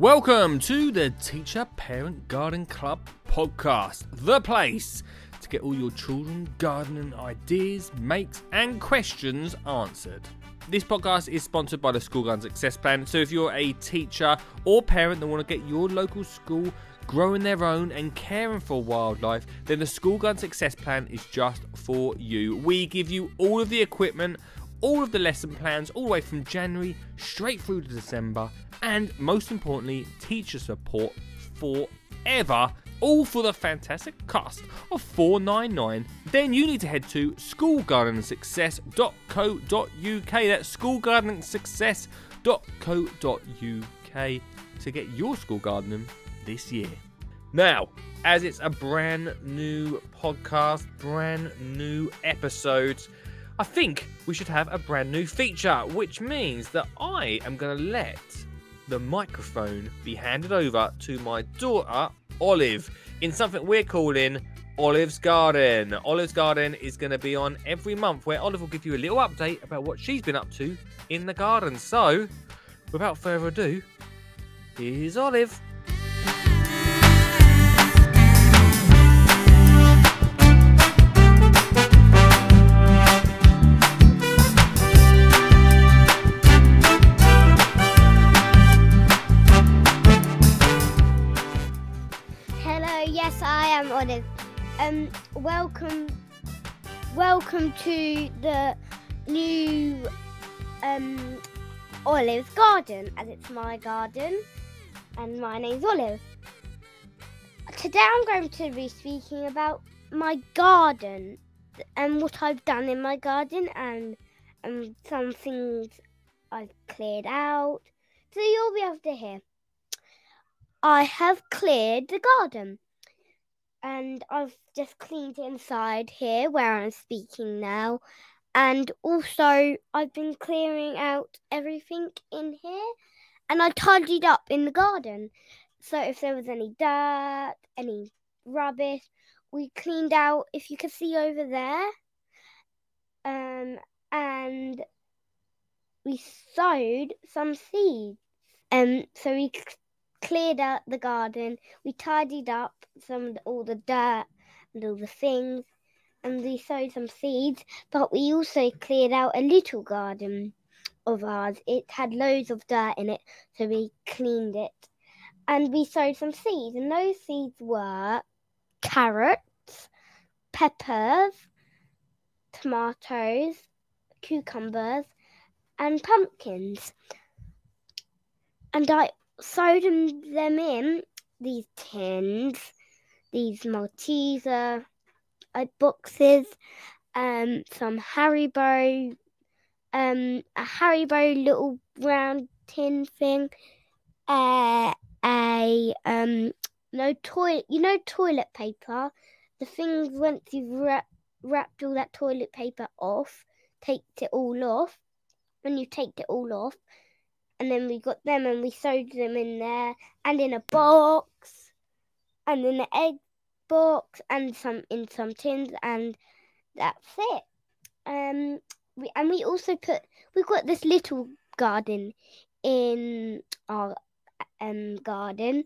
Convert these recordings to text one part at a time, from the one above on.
Welcome to the Teacher Parent Garden Club podcast, the place to get all your children gardening ideas, makes, and questions answered. This podcast is sponsored by the School Garden Success Plan. So if you're a teacher or parent that want to get your local school growing their own and caring for wildlife, then the School Garden Success Plan is just for you. We give you all of the equipment, all of the lesson plans, all the way from January straight through to December, and most importantly, teacher support forever. All for the fantastic cost of $4.99. Then you need to head to schoolgardensuccess.co.uk. That's schoolgardensuccess.co.uk to get your school gardening this year. Now, as it's a brand new podcast, brand new episodes, I think we should have a brand new feature, which means that I am going to let the microphone be handed over to my daughter, Olive, in something we're calling Olive's Garden. Olive's Garden is going to be on every month where Olive will give you a little update about what she's been up to in the garden. So, without further ado, here's Olive. Um, welcome, welcome to the new um Olive's garden, as it's my garden, and my name's Olive. Today, I'm going to be speaking about my garden and what I've done in my garden, and um some things I've cleared out, so you'll be able to hear. I have cleared the garden and I've just cleaned inside here where I'm speaking now. And also, I've been clearing out everything in here and I tidied up in the garden. So, if there was any dirt, any rubbish, we cleaned out, if you can see over there. Um, and we sowed some seeds. Um, so we cleared out the garden. We tidied up some all the dirt and all the things, and we sowed some seeds. But we also cleared out a little garden of ours. It had loads of dirt in it, so we cleaned it, and we sowed some seeds. And those seeds were carrots, peppers, tomatoes, cucumbers, and pumpkins. And I sowed them in these tins, these Malteser boxes, um, some Haribo, um, a Haribo little round tin thing, uh, a um, no toilet, you know, toilet paper. The things once you've wrap, wrapped all that toilet paper off, takes it all off. When you take it all off, and then we got them and we sowed them in there and in a box and in an egg box and some in some tins and that's it. Um we and we also put we've got this little garden in our um garden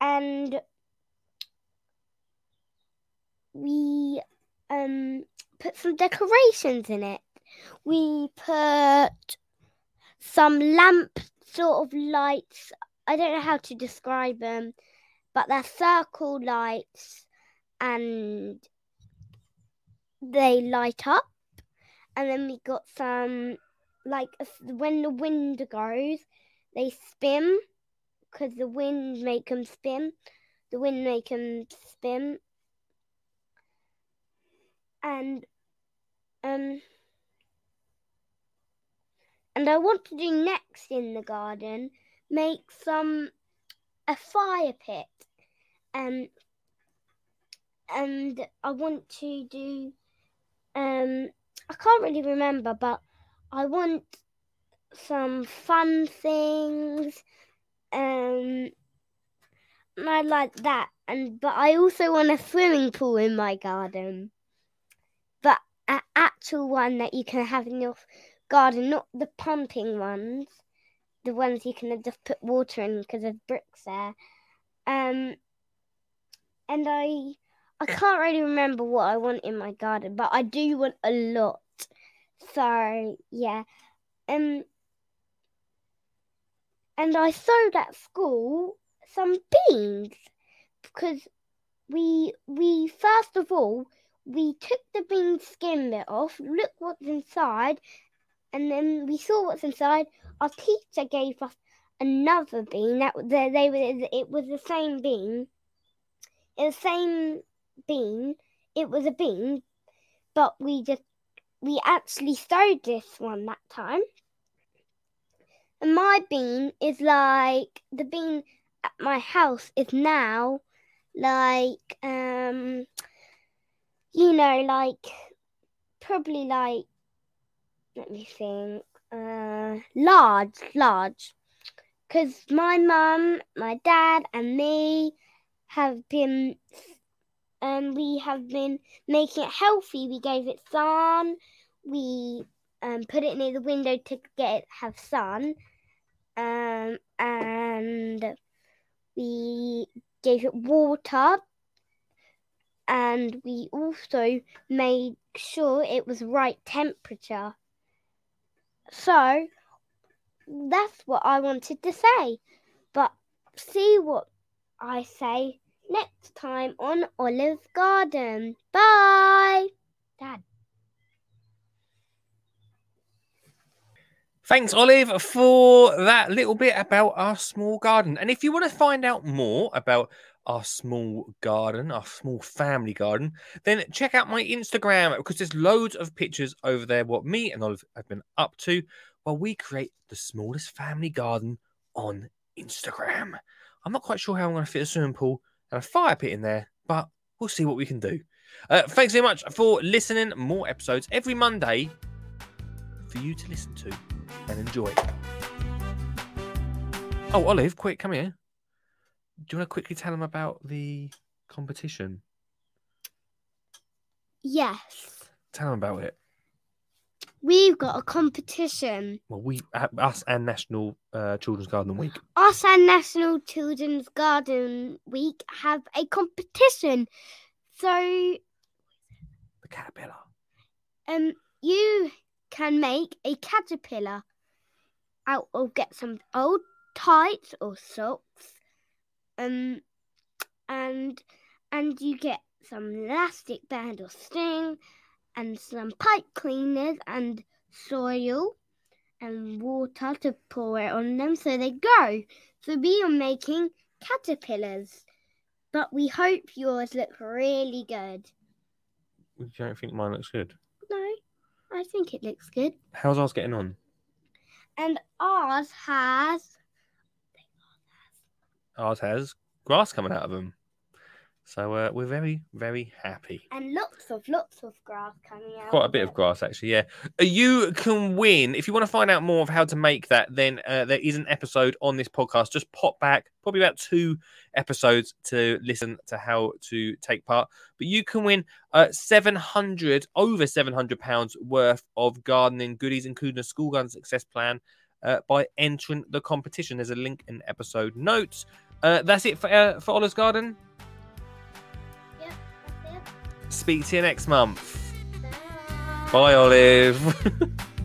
and we um put some decorations in it. We put some lamp sort of lights. I don't know how to describe them, but they're circle lights and they light up. And then we got some, like, when the wind goes, they spin because the wind make them spin. The wind make them spin. And, um, and I want to do next in the garden make some a fire pit. Um and I want to do um I can't really remember but I want some fun things. Um and I like that. And but I also want a swimming pool in my garden. But an actual one that you can have in your garden, not the pumping ones, the ones you can just put water in because there's bricks there. Um, and I I can't really remember what I want in my garden, but I do want a lot. So yeah, um, and I sowed at school some beans because we we first of all we took the bean skin bit off, look what's inside, and then we saw what's inside. Our teacher gave us another bean. That they, they were it was the same bean. It was the same bean. It was a bean, but we just we actually sowed this one that time. And my bean is like the bean at my house is now like um you know like probably like let me think. Uh large large. Because my mum my dad and me have been um we have been making it healthy. We gave it sun. We um put it near the window to get it have sun. Um and we gave it water. And we also made sure it was right temperature. So that's what I wanted to say. But see what I say next time on Olive's Garden. Bye. Dad. Thanks, Olive, for that little bit about our small garden. And if you want to find out more about our small garden, our small family garden, then check out my Instagram because there's loads of pictures over there what me and Olive have been up to while we create the smallest family garden on Instagram. I'm not quite sure how I'm going to fit a swimming pool and a fire pit in there, but we'll see what we can do. Uh, thanks very much for listening. More episodes every Monday for you to listen to and enjoy. Oh, Olive, quick, come here. Do you want to quickly tell them about the competition? Yes. Tell them about it. We've got a competition. Well, we, us, and National uh, Children's Garden Week. Us and National Children's Garden Week have a competition. So, The caterpillar. um, you can make a caterpillar out of get some old tights or socks, um, and and you get some elastic band or string, and some pipe cleaners and soil and water to pour it on them so they grow. So we are making caterpillars, but we hope yours look really good. You don't think mine looks good? No, I think it looks good. How's ours getting on? And ours has Ours has grass coming out of them. So uh, we're very, very happy. and lots of lots of grass coming out. Quite a bit of grass, actually. Yeah, Uh, you can win if you want to find out more of how to make that. Then uh, there is an episode on this podcast. Just pop back, probably about two episodes to listen to how to take part. But you can win uh, seven hundred over seven hundred pounds worth of gardening goodies, including a school garden success plan. Uh, by entering the competition, there's a link in episode notes. Uh, that's it for uh, for Olive's Garden. Yep, that's it. Speak to you next month. Bye. Bye, Olive.